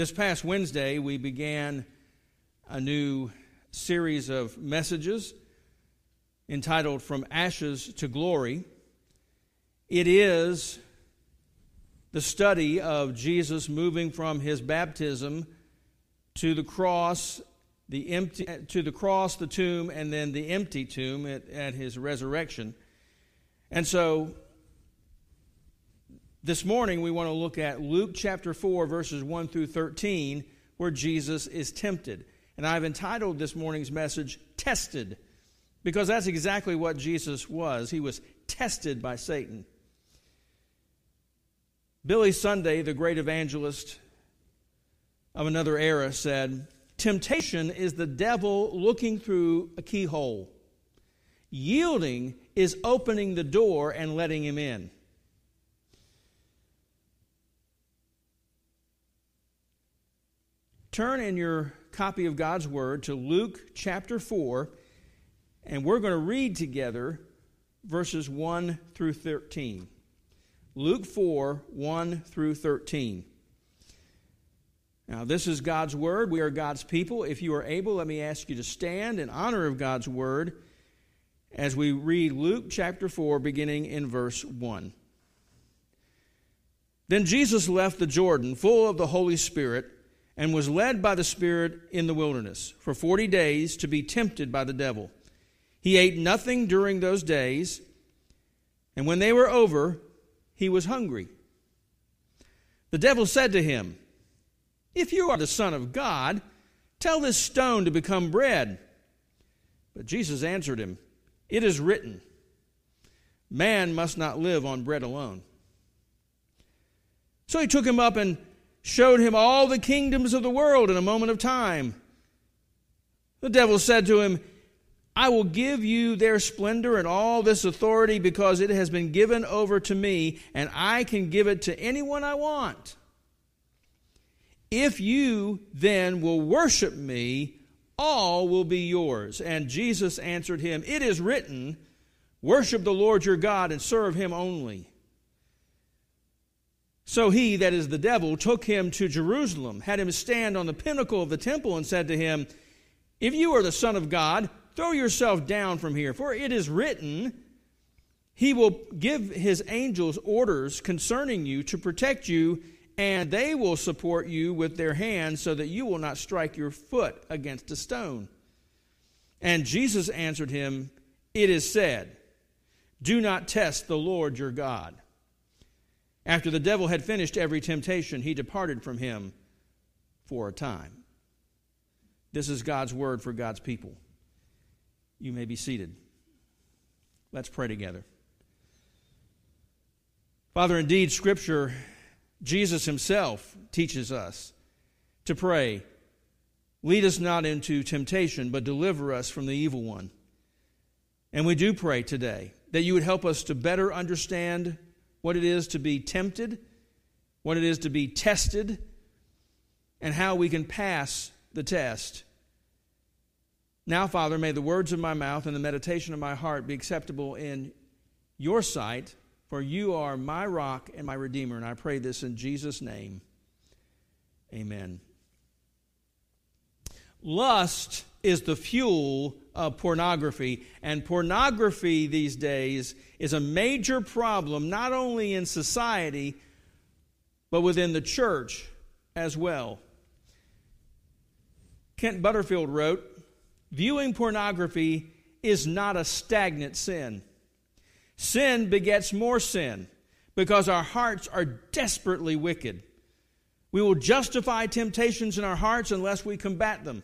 This past Wednesday, we began a new series of messages entitled From Ashes to Glory. It is the study of Jesus moving from his baptism to the cross, the empty, to the cross, the tomb, and then the empty tomb at, at his resurrection. And so this morning, we want to look at Luke chapter 4, verses 1 through 13, where Jesus is tempted. And I've entitled this morning's message, Tested, because that's exactly what Jesus was. He was tested by Satan. Billy Sunday, the great evangelist of another era, said, Temptation is the devil looking through a keyhole. Yielding is opening the door and letting him in. Turn in your copy of God's Word to Luke chapter 4, and we're going to read together verses 1 through 13. Luke 4, 1 through 13. Now, this is God's Word. We are God's people. If you are able, let me ask you to stand in honor of God's Word as we read Luke chapter 4, beginning in verse 1. Then Jesus left the Jordan, full of the Holy Spirit and was led by the Spirit in the wilderness for 40 days to be tempted by the devil. He ate nothing during those days, and when they were over, he was hungry. The devil said to him, If you are the Son of God, tell this stone to become bread. But Jesus answered him, It is written, Man must not live on bread alone. So he took him up and showed him all the kingdoms of the world in a moment of time. The devil said to him, I will give you their splendor and all this authority because it has been given over to me, and I can give it to anyone I want. If you then will worship me, all will be yours. And Jesus answered him, It is written, Worship the Lord your God and serve him only. So he, that is the devil, took him to Jerusalem, had him stand on the pinnacle of the temple, and said to him, If you are the Son of God, throw yourself down from here, for it is written, He will give His angels orders concerning you to protect you, and they will support you with their hands, so that you will not strike your foot against a stone. And Jesus answered him, It is said, Do not test the Lord your God. After the devil had finished every temptation, he departed from him for a time. This is God's word for God's people. You may be seated. Let's pray together. Father, indeed, Scripture, Jesus Himself teaches us to pray, Lead us not into temptation, but deliver us from the evil one. And we do pray today that you would help us to better understand what it is to be tempted, what it is to be tested, and how we can pass the test. Now, Father, may the words of my mouth and the meditation of my heart be acceptable in your sight, for you are my rock and my redeemer. And I pray this in Jesus' name. Amen. Lust is the fuel of pornography. And pornography these days is a major problem, not only in society, but within the church as well. Kent Butterfield wrote Viewing pornography is not a stagnant sin. Sin begets more sin because our hearts are desperately wicked. We will justify temptations in our hearts unless we combat them.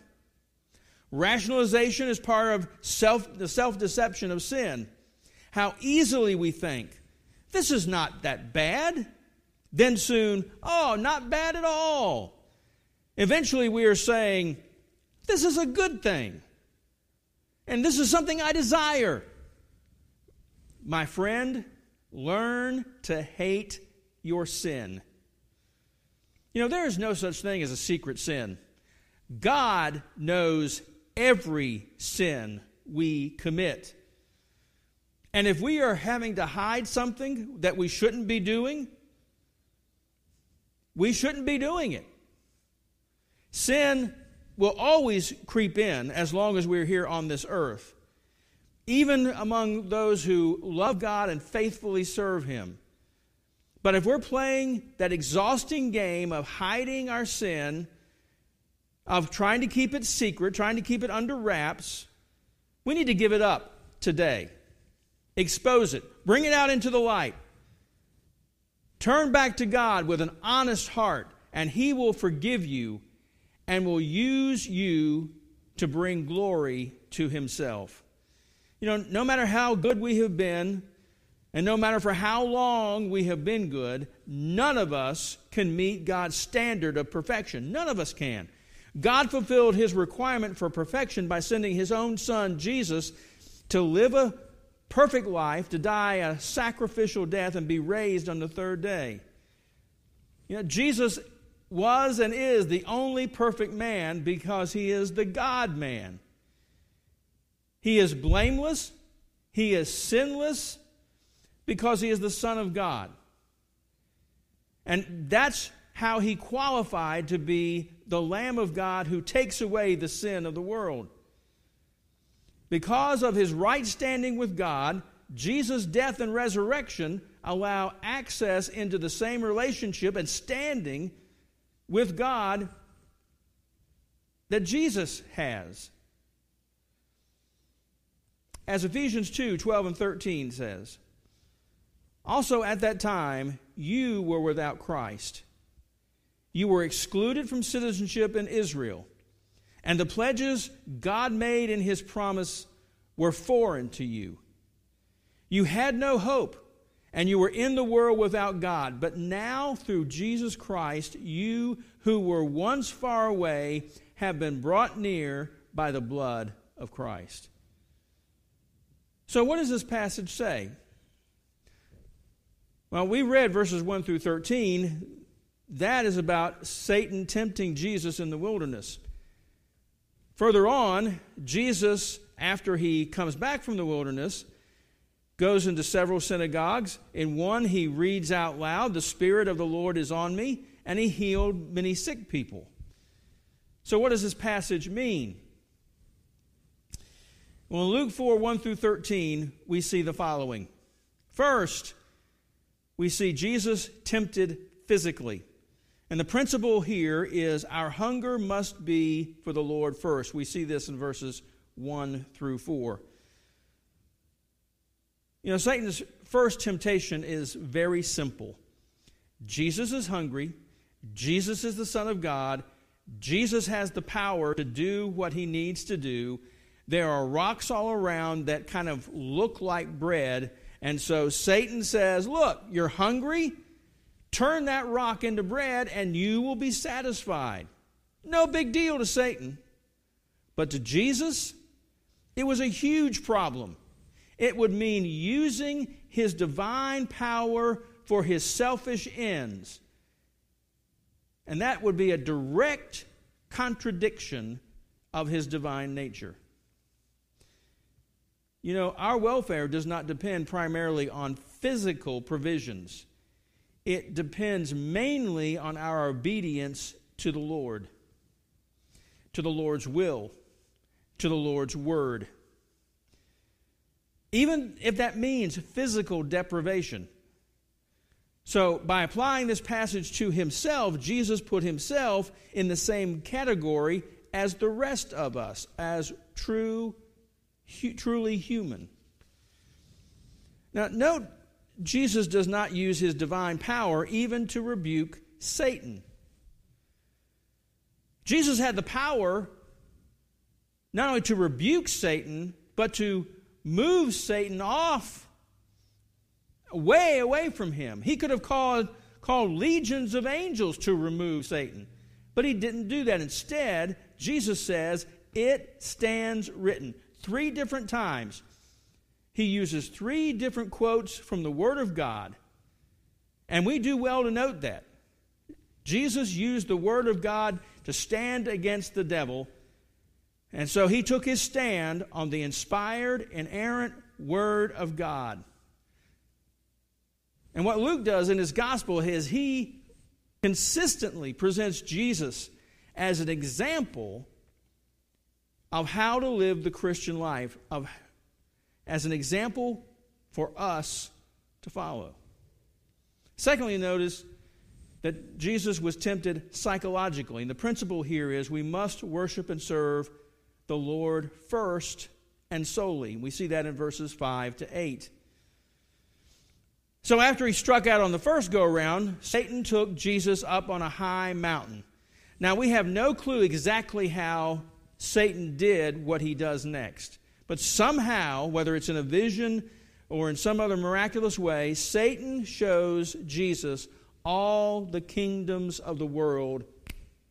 Rationalization is part of self, the self deception of sin. How easily we think, this is not that bad. Then soon, oh, not bad at all. Eventually, we are saying, this is a good thing. And this is something I desire. My friend, learn to hate your sin. You know, there is no such thing as a secret sin. God knows every sin we commit. And if we are having to hide something that we shouldn't be doing, we shouldn't be doing it. Sin will always creep in as long as we're here on this earth, even among those who love God and faithfully serve Him. But if we're playing that exhausting game of hiding our sin, of trying to keep it secret, trying to keep it under wraps, we need to give it up today. Expose it, bring it out into the light. Turn back to God with an honest heart, and He will forgive you and will use you to bring glory to Himself. You know, no matter how good we have been, and no matter for how long we have been good, none of us can meet God's standard of perfection. None of us can. God fulfilled his requirement for perfection by sending his own son, Jesus, to live a perfect life, to die a sacrificial death, and be raised on the third day. You know, Jesus was and is the only perfect man because he is the God man. He is blameless, he is sinless because he is the Son of God. And that's how he qualified to be the Lamb of God who takes away the sin of the world. Because of his right standing with God, Jesus' death and resurrection allow access into the same relationship and standing with God that Jesus has. As Ephesians 2 12 and 13 says, also at that time you were without Christ you were excluded from citizenship in Israel, and the pledges God made in his promise were foreign to you. You had no hope, and you were in the world without God. But now, through Jesus Christ, you who were once far away have been brought near by the blood of Christ. So, what does this passage say? Well, we read verses 1 through 13. That is about Satan tempting Jesus in the wilderness. Further on, Jesus, after he comes back from the wilderness, goes into several synagogues. In one, he reads out loud, The Spirit of the Lord is on me, and he healed many sick people. So, what does this passage mean? Well, in Luke 4 1 through 13, we see the following. First, we see Jesus tempted physically. And the principle here is our hunger must be for the Lord first. We see this in verses 1 through 4. You know, Satan's first temptation is very simple Jesus is hungry, Jesus is the Son of God, Jesus has the power to do what he needs to do. There are rocks all around that kind of look like bread. And so Satan says, Look, you're hungry. Turn that rock into bread and you will be satisfied. No big deal to Satan. But to Jesus, it was a huge problem. It would mean using his divine power for his selfish ends. And that would be a direct contradiction of his divine nature. You know, our welfare does not depend primarily on physical provisions it depends mainly on our obedience to the Lord, to the Lord's will, to the Lord's word. Even if that means physical deprivation. So, by applying this passage to himself, Jesus put himself in the same category as the rest of us, as true, hu- truly human. Now, note Jesus does not use his divine power even to rebuke Satan. Jesus had the power not only to rebuke Satan, but to move Satan off, way away from him. He could have called, called legions of angels to remove Satan, but he didn't do that. Instead, Jesus says, It stands written. Three different times he uses three different quotes from the Word of God. And we do well to note that. Jesus used the Word of God to stand against the devil. And so he took his stand on the inspired, inerrant Word of God. And what Luke does in his gospel is he consistently presents Jesus as an example of how to live the Christian life, of, as an example for us to follow. Secondly, notice that Jesus was tempted psychologically. And the principle here is we must worship and serve the Lord first and solely. We see that in verses 5 to 8. So after he struck out on the first go around, Satan took Jesus up on a high mountain. Now we have no clue exactly how Satan did what he does next. But somehow, whether it's in a vision or in some other miraculous way, Satan shows Jesus all the kingdoms of the world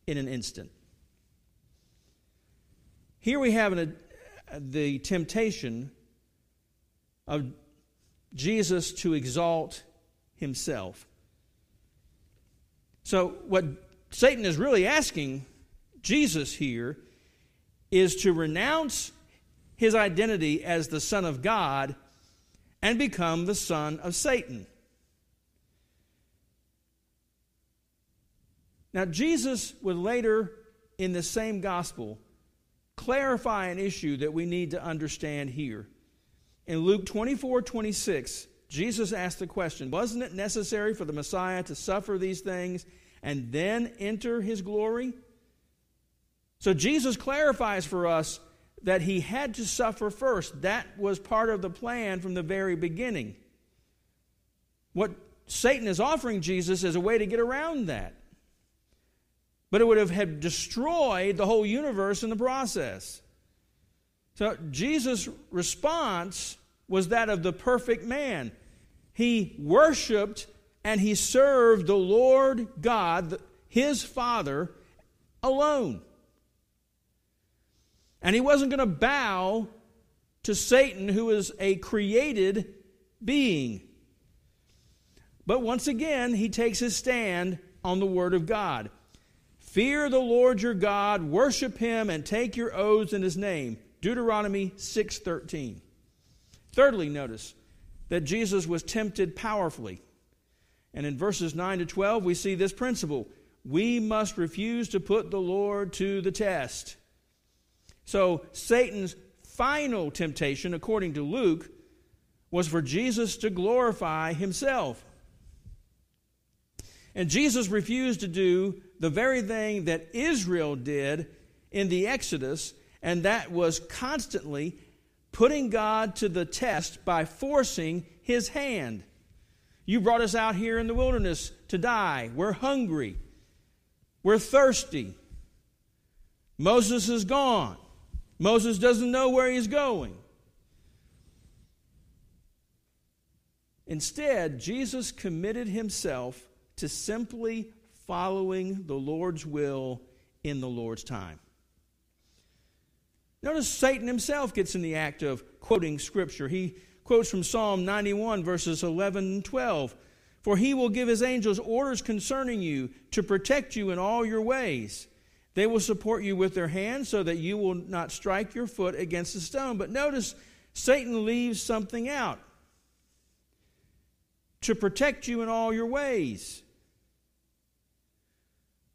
in an instant. Here we have an, uh, the temptation of Jesus to exalt himself. So, what Satan is really asking Jesus here is to renounce his identity as the Son of God and become the Son of Satan. Now, Jesus would later in the same gospel clarify an issue that we need to understand here. In Luke 24 26, Jesus asked the question Wasn't it necessary for the Messiah to suffer these things and then enter his glory? So Jesus clarifies for us that he had to suffer first. That was part of the plan from the very beginning. What Satan is offering Jesus is a way to get around that. But it would have had destroyed the whole universe in the process. So Jesus' response was that of the perfect man. He worshiped and he served the Lord God, his Father, alone. And he wasn't going to bow to Satan, who is a created being. But once again, he takes his stand on the Word of God. Fear the Lord your God, worship him, and take your oaths in his name. Deuteronomy 6:13. Thirdly, notice that Jesus was tempted powerfully. And in verses 9 to 12, we see this principle. We must refuse to put the Lord to the test. So, Satan's final temptation, according to Luke, was for Jesus to glorify himself. And Jesus refused to do the very thing that Israel did in the Exodus and that was constantly putting God to the test by forcing his hand. You brought us out here in the wilderness to die. We're hungry. We're thirsty. Moses is gone. Moses doesn't know where he's going. Instead, Jesus committed himself to simply following the Lord's will in the Lord's time. Notice Satan himself gets in the act of quoting Scripture. He quotes from Psalm 91, verses 11 and 12. For he will give his angels orders concerning you to protect you in all your ways. They will support you with their hands so that you will not strike your foot against a stone. But notice, Satan leaves something out to protect you in all your ways.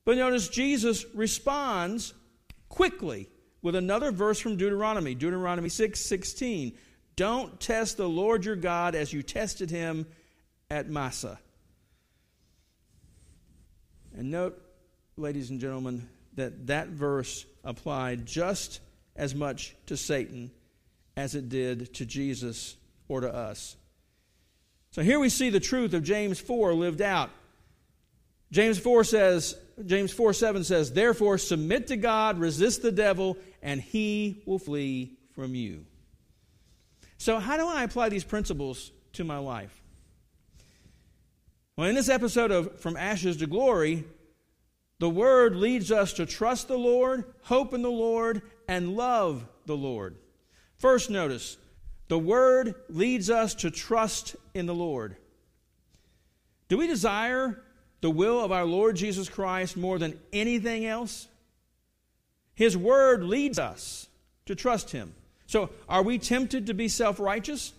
But notice Jesus responds quickly with another verse from Deuteronomy, Deuteronomy 6 16. Don't test the Lord your God as you tested him at Massah. And note, ladies and gentlemen, that that verse applied just as much to Satan as it did to Jesus or to us. So here we see the truth of James 4 lived out. James 4 says, James 4 7 says, Therefore submit to God, resist the devil, and he will flee from you. So, how do I apply these principles to my life? Well, in this episode of From Ashes to Glory, the word leads us to trust the Lord, hope in the Lord, and love the Lord. First, notice the word leads us to trust in the Lord. Do we desire the will of our Lord Jesus Christ more than anything else? His word leads us to trust him. So, are we tempted to be self righteous?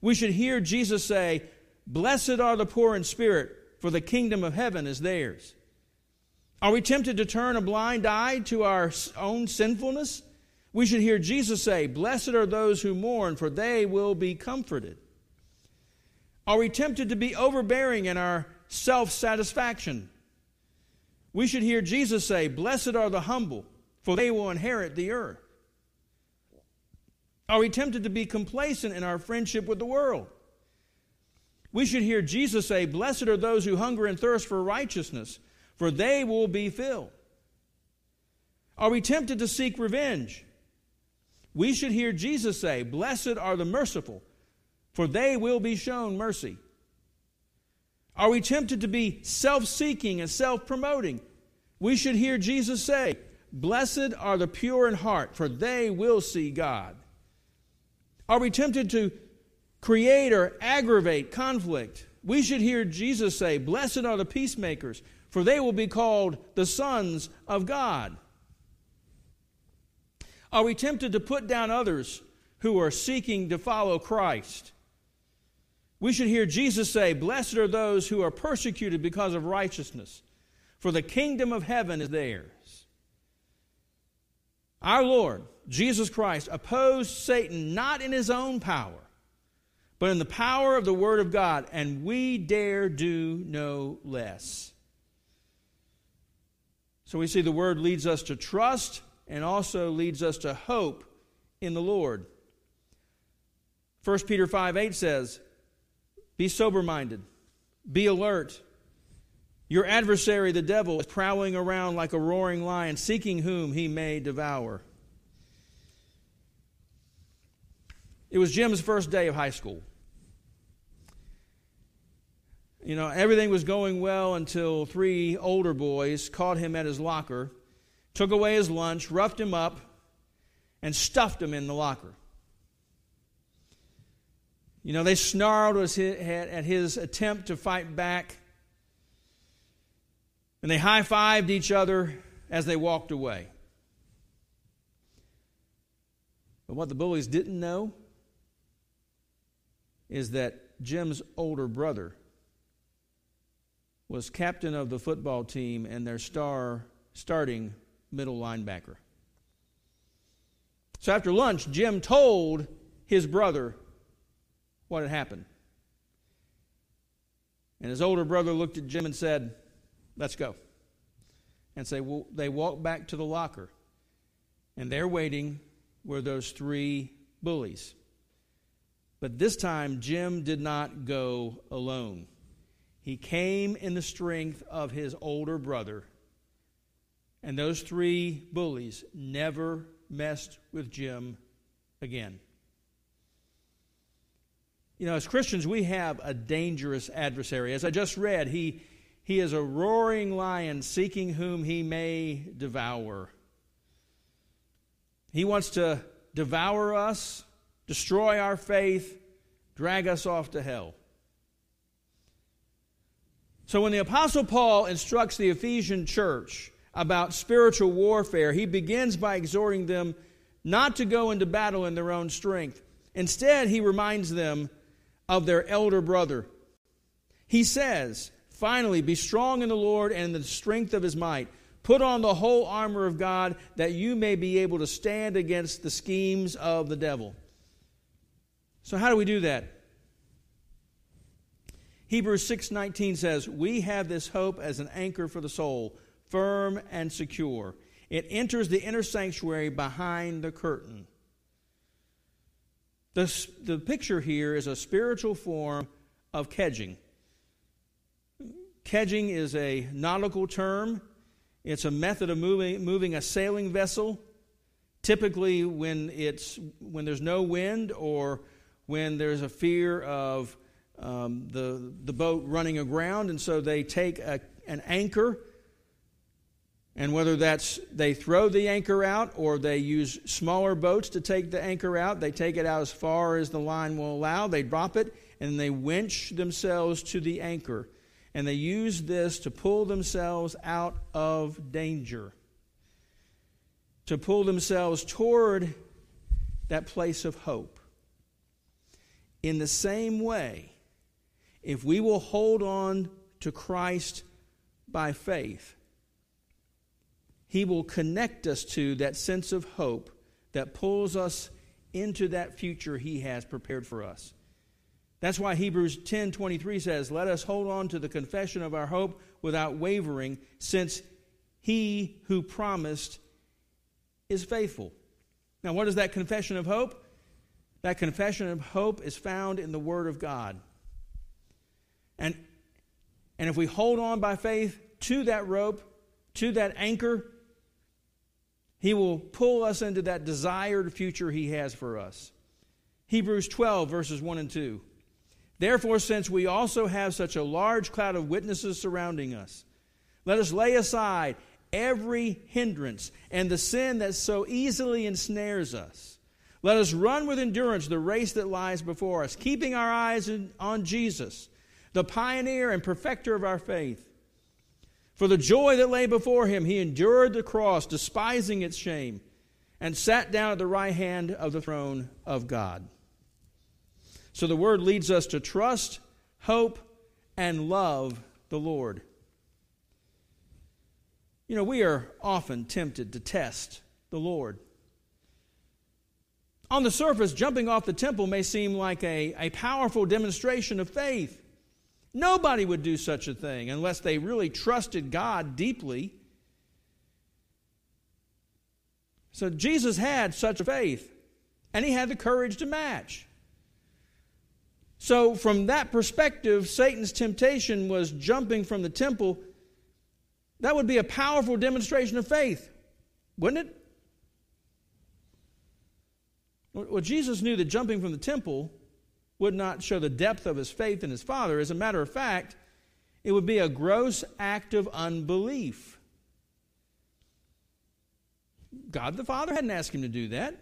We should hear Jesus say, Blessed are the poor in spirit, for the kingdom of heaven is theirs. Are we tempted to turn a blind eye to our own sinfulness? We should hear Jesus say, Blessed are those who mourn, for they will be comforted. Are we tempted to be overbearing in our self satisfaction? We should hear Jesus say, Blessed are the humble, for they will inherit the earth. Are we tempted to be complacent in our friendship with the world? We should hear Jesus say, Blessed are those who hunger and thirst for righteousness, for they will be filled. Are we tempted to seek revenge? We should hear Jesus say, Blessed are the merciful, for they will be shown mercy. Are we tempted to be self seeking and self promoting? We should hear Jesus say, Blessed are the pure in heart, for they will see God. Are we tempted to create or aggravate conflict? We should hear Jesus say, Blessed are the peacemakers, for they will be called the sons of God. Are we tempted to put down others who are seeking to follow Christ? We should hear Jesus say, Blessed are those who are persecuted because of righteousness, for the kingdom of heaven is theirs. Our Lord, Jesus Christ, opposed Satan not in his own power, but in the power of the Word of God, and we dare do no less. So we see the Word leads us to trust and also leads us to hope in the Lord. 1 Peter 5 8 says, be sober minded. Be alert. Your adversary, the devil, is prowling around like a roaring lion, seeking whom he may devour. It was Jim's first day of high school. You know, everything was going well until three older boys caught him at his locker, took away his lunch, roughed him up, and stuffed him in the locker. You know, they snarled at his attempt to fight back. And they high fived each other as they walked away. But what the bullies didn't know is that Jim's older brother was captain of the football team and their star starting middle linebacker. So after lunch, Jim told his brother what had happened. And his older brother looked at Jim and said, Let's go. And say, well, they walked back to the locker. And there waiting were those three bullies. But this time, Jim did not go alone. He came in the strength of his older brother. And those three bullies never messed with Jim again. You know, as Christians, we have a dangerous adversary. As I just read, he, he is a roaring lion seeking whom he may devour. He wants to devour us, destroy our faith, drag us off to hell. So when the Apostle Paul instructs the Ephesian church about spiritual warfare, he begins by exhorting them not to go into battle in their own strength. Instead, he reminds them of their elder brother. He says, Finally, be strong in the Lord and in the strength of his might. Put on the whole armor of God that you may be able to stand against the schemes of the devil. So how do we do that? Hebrews 6:19 says, "We have this hope as an anchor for the soul, firm and secure. It enters the inner sanctuary behind the curtain." The, the picture here is a spiritual form of kedging. Kedging is a nautical term. It's a method of moving, moving a sailing vessel, typically when, it's, when there's no wind or when there's a fear of um, the, the boat running aground. And so they take a, an anchor and whether that's they throw the anchor out or they use smaller boats to take the anchor out, they take it out as far as the line will allow, they drop it, and they winch themselves to the anchor. And they use this to pull themselves out of danger, to pull themselves toward that place of hope. In the same way, if we will hold on to Christ by faith, He will connect us to that sense of hope that pulls us into that future He has prepared for us. That's why Hebrews 10:23 says, "Let us hold on to the confession of our hope without wavering, since he who promised is faithful." Now, what is that confession of hope? That confession of hope is found in the word of God. And and if we hold on by faith to that rope, to that anchor, he will pull us into that desired future he has for us. Hebrews 12, verses 1 and 2. Therefore, since we also have such a large cloud of witnesses surrounding us, let us lay aside every hindrance and the sin that so easily ensnares us. Let us run with endurance the race that lies before us, keeping our eyes on Jesus, the pioneer and perfecter of our faith. For the joy that lay before him, he endured the cross, despising its shame, and sat down at the right hand of the throne of God. So the word leads us to trust, hope, and love the Lord. You know, we are often tempted to test the Lord. On the surface, jumping off the temple may seem like a, a powerful demonstration of faith. Nobody would do such a thing unless they really trusted God deeply. So Jesus had such faith, and he had the courage to match. So, from that perspective, Satan's temptation was jumping from the temple. That would be a powerful demonstration of faith, wouldn't it? Well, Jesus knew that jumping from the temple would not show the depth of his faith in his Father. As a matter of fact, it would be a gross act of unbelief. God the Father hadn't asked him to do that.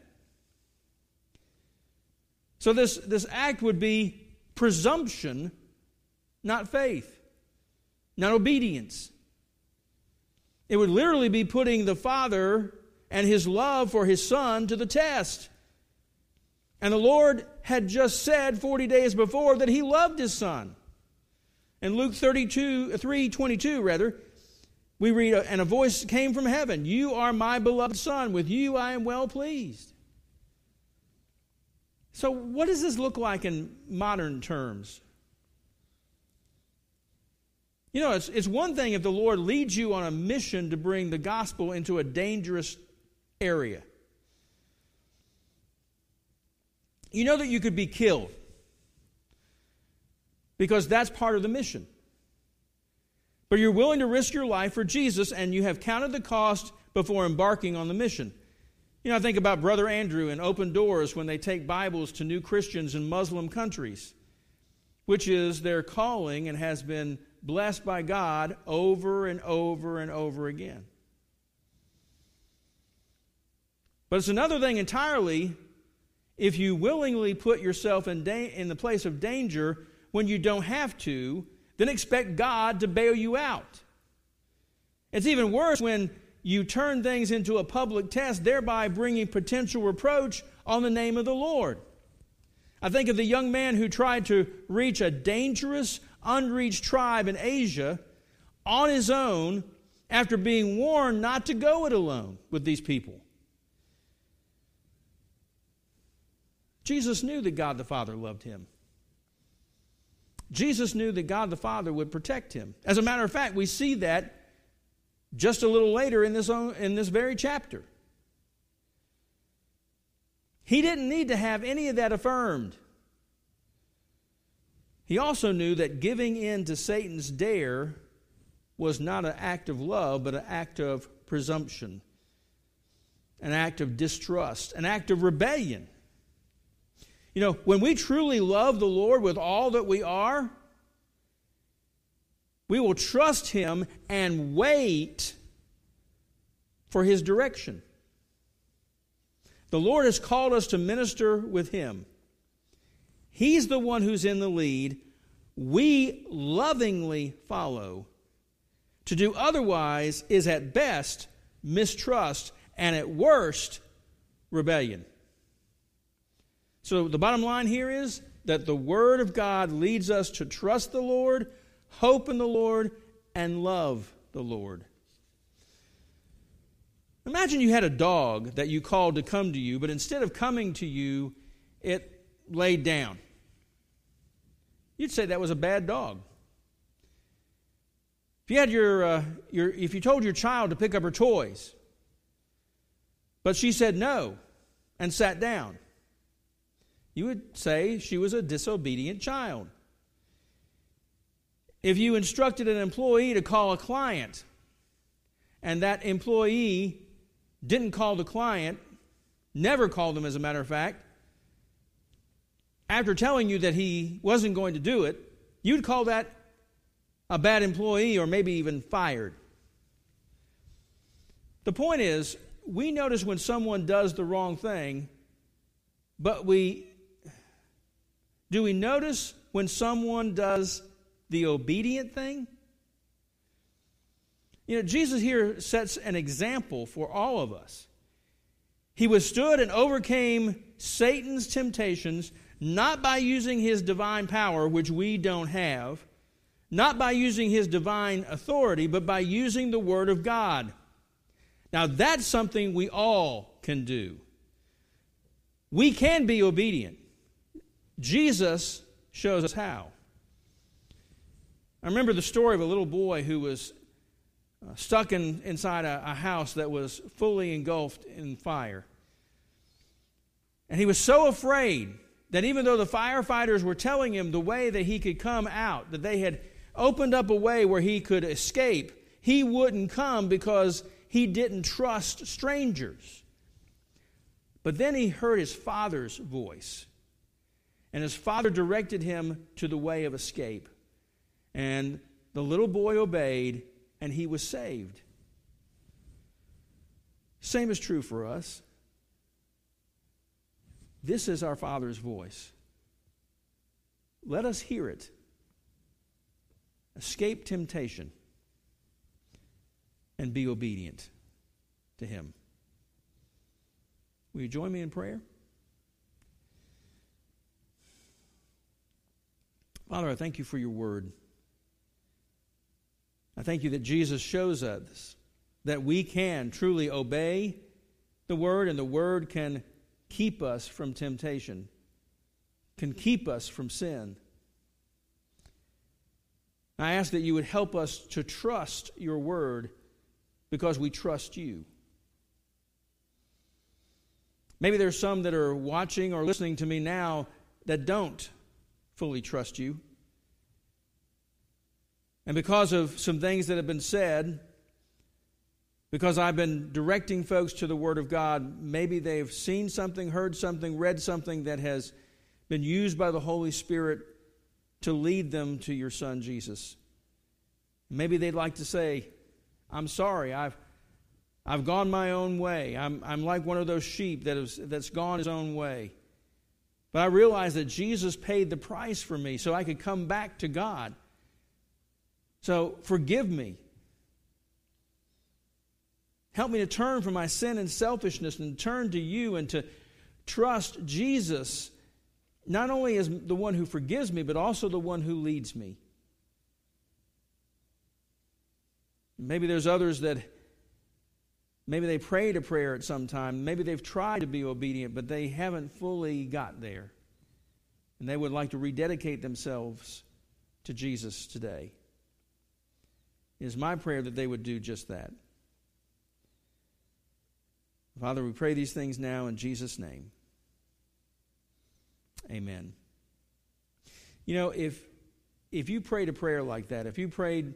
So, this, this act would be presumption, not faith, not obedience. It would literally be putting the Father and his love for his Son to the test. And the Lord had just said 40 days before that he loved his Son. In Luke 32, 3 22, rather, we read, uh, And a voice came from heaven You are my beloved Son, with you I am well pleased. So, what does this look like in modern terms? You know, it's, it's one thing if the Lord leads you on a mission to bring the gospel into a dangerous area. You know that you could be killed because that's part of the mission. But you're willing to risk your life for Jesus and you have counted the cost before embarking on the mission. You know, I think about Brother Andrew and Open Doors when they take Bibles to new Christians in Muslim countries, which is their calling and has been blessed by God over and over and over again. But it's another thing entirely if you willingly put yourself in, da- in the place of danger when you don't have to, then expect God to bail you out. It's even worse when you turn things into a public test, thereby bringing potential reproach on the name of the Lord. I think of the young man who tried to reach a dangerous, unreached tribe in Asia on his own after being warned not to go it alone with these people. Jesus knew that God the Father loved him. Jesus knew that God the Father would protect him. As a matter of fact, we see that just a little later in this, in this very chapter. He didn't need to have any of that affirmed. He also knew that giving in to Satan's dare was not an act of love, but an act of presumption, an act of distrust, an act of rebellion. You know, when we truly love the Lord with all that we are, we will trust Him and wait for His direction. The Lord has called us to minister with Him. He's the one who's in the lead. We lovingly follow. To do otherwise is at best mistrust and at worst rebellion. So the bottom line here is that the Word of God leads us to trust the Lord hope in the Lord, and love the Lord. Imagine you had a dog that you called to come to you, but instead of coming to you, it laid down. You'd say that was a bad dog. If you had your, uh, your if you told your child to pick up her toys, but she said no and sat down, you would say she was a disobedient child. If you instructed an employee to call a client and that employee didn't call the client, never called them as a matter of fact, after telling you that he wasn't going to do it, you'd call that a bad employee or maybe even fired. The point is, we notice when someone does the wrong thing, but we do we notice when someone does the obedient thing? You know, Jesus here sets an example for all of us. He withstood and overcame Satan's temptations not by using his divine power, which we don't have, not by using his divine authority, but by using the Word of God. Now, that's something we all can do. We can be obedient. Jesus shows us how. I remember the story of a little boy who was uh, stuck in, inside a, a house that was fully engulfed in fire. And he was so afraid that even though the firefighters were telling him the way that he could come out, that they had opened up a way where he could escape, he wouldn't come because he didn't trust strangers. But then he heard his father's voice. And his father directed him to the way of escape. And the little boy obeyed, and he was saved. Same is true for us. This is our Father's voice. Let us hear it. Escape temptation and be obedient to Him. Will you join me in prayer? Father, I thank you for your word. I thank you that Jesus shows us that we can truly obey the word, and the word can keep us from temptation, can keep us from sin. I ask that you would help us to trust your word because we trust you. Maybe there's some that are watching or listening to me now that don't fully trust you. And because of some things that have been said, because I've been directing folks to the Word of God, maybe they've seen something, heard something, read something that has been used by the Holy Spirit to lead them to your Son, Jesus. Maybe they'd like to say, I'm sorry, I've, I've gone my own way. I'm, I'm like one of those sheep that is, that's gone his own way. But I realize that Jesus paid the price for me so I could come back to God. So forgive me. Help me to turn from my sin and selfishness and turn to you and to trust Jesus, not only as the one who forgives me, but also the one who leads me. Maybe there's others that maybe they prayed a prayer at some time. Maybe they've tried to be obedient, but they haven't fully got there. And they would like to rededicate themselves to Jesus today. It is my prayer that they would do just that. Father, we pray these things now in Jesus' name. Amen. You know, if if you prayed a prayer like that, if you prayed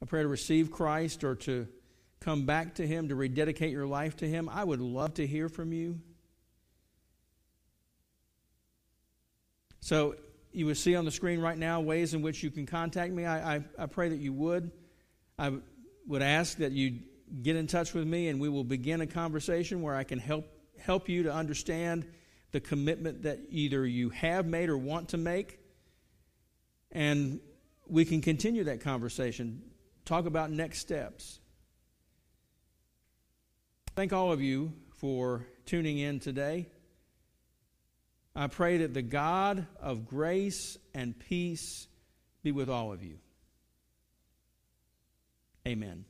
a prayer to receive Christ or to come back to Him, to rededicate your life to Him, I would love to hear from you. So you will see on the screen right now ways in which you can contact me. I, I, I pray that you would. I would ask that you get in touch with me and we will begin a conversation where I can help help you to understand the commitment that either you have made or want to make. And we can continue that conversation, talk about next steps. Thank all of you for tuning in today. I pray that the God of grace and peace be with all of you. Amen.